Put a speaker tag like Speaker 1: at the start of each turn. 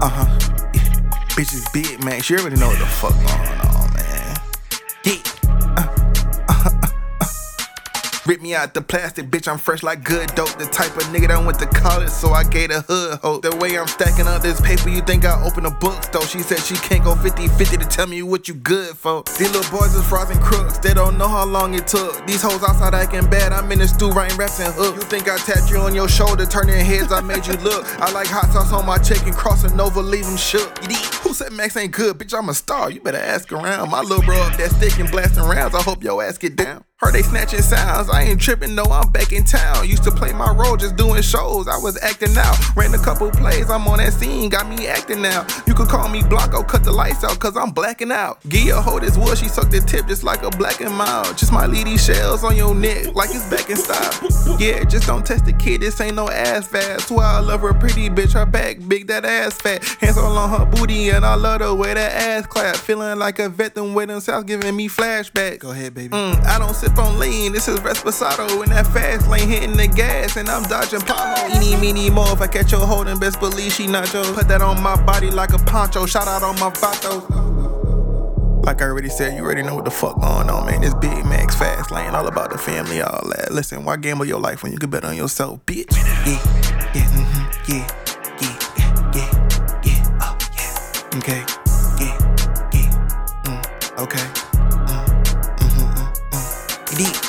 Speaker 1: Uh huh. Yeah. Bitches big, man. She already know what the fuck on. Rip me out the plastic, bitch. I'm fresh like good dope. The type of nigga that went to college, so I gave the hood hope. The way I'm stacking up this paper, you think I open a bookstore. She said she can't go 50 50 to tell me what you good for. These little boys is frozen crooks, they don't know how long it took. These hoes outside acting bad, I'm in the stew writing raps and hook. You think I tapped you on your shoulder, turning heads, I made you look. I like hot sauce on my chicken, crossing over, leave them shook. Who said Maxx ain't good? Bitch, I'm a star. You better ask around. My little bro up there and blasting rounds. I hope your ass get down. Heard they snatching sounds. I ain't tripping, no, I'm back in town. Used to play my role just doing shows. I was acting out. Ran a couple plays, I'm on that scene. Got me acting now. You could call me Blanco, cut the lights out, cause I'm blacking out. Gia hold this wood, she sucked the tip just like a black and mild. Just my these shells on your neck like it's back in style. Yeah, just don't test the kid, this ain't no ass fast. Why I love her pretty bitch, her back big, that ass fat. Hands all on her booty, and I love the way that ass clap. Feeling like a vet, them waiting south, giving me flashback.
Speaker 2: Go ahead, baby.
Speaker 1: Mm, I don't sip on lean. This is Reposado in that fast lane, hitting the gas, and I'm dodging potholes. Eeny, meeny, more. If I catch your holding, best believe she nacho. Put that on my body like a poncho. Shout out on my vatos. Like I already said, you already know what the fuck going on, man. This Big Maxx fast lane, all about the family, all that. Listen, why gamble your life when you can bet on yourself, bitch? Yeah, yeah, mm-hmm, yeah. okay. Yeah, yeah, mm, okay. Mm, mm-hmm, mm.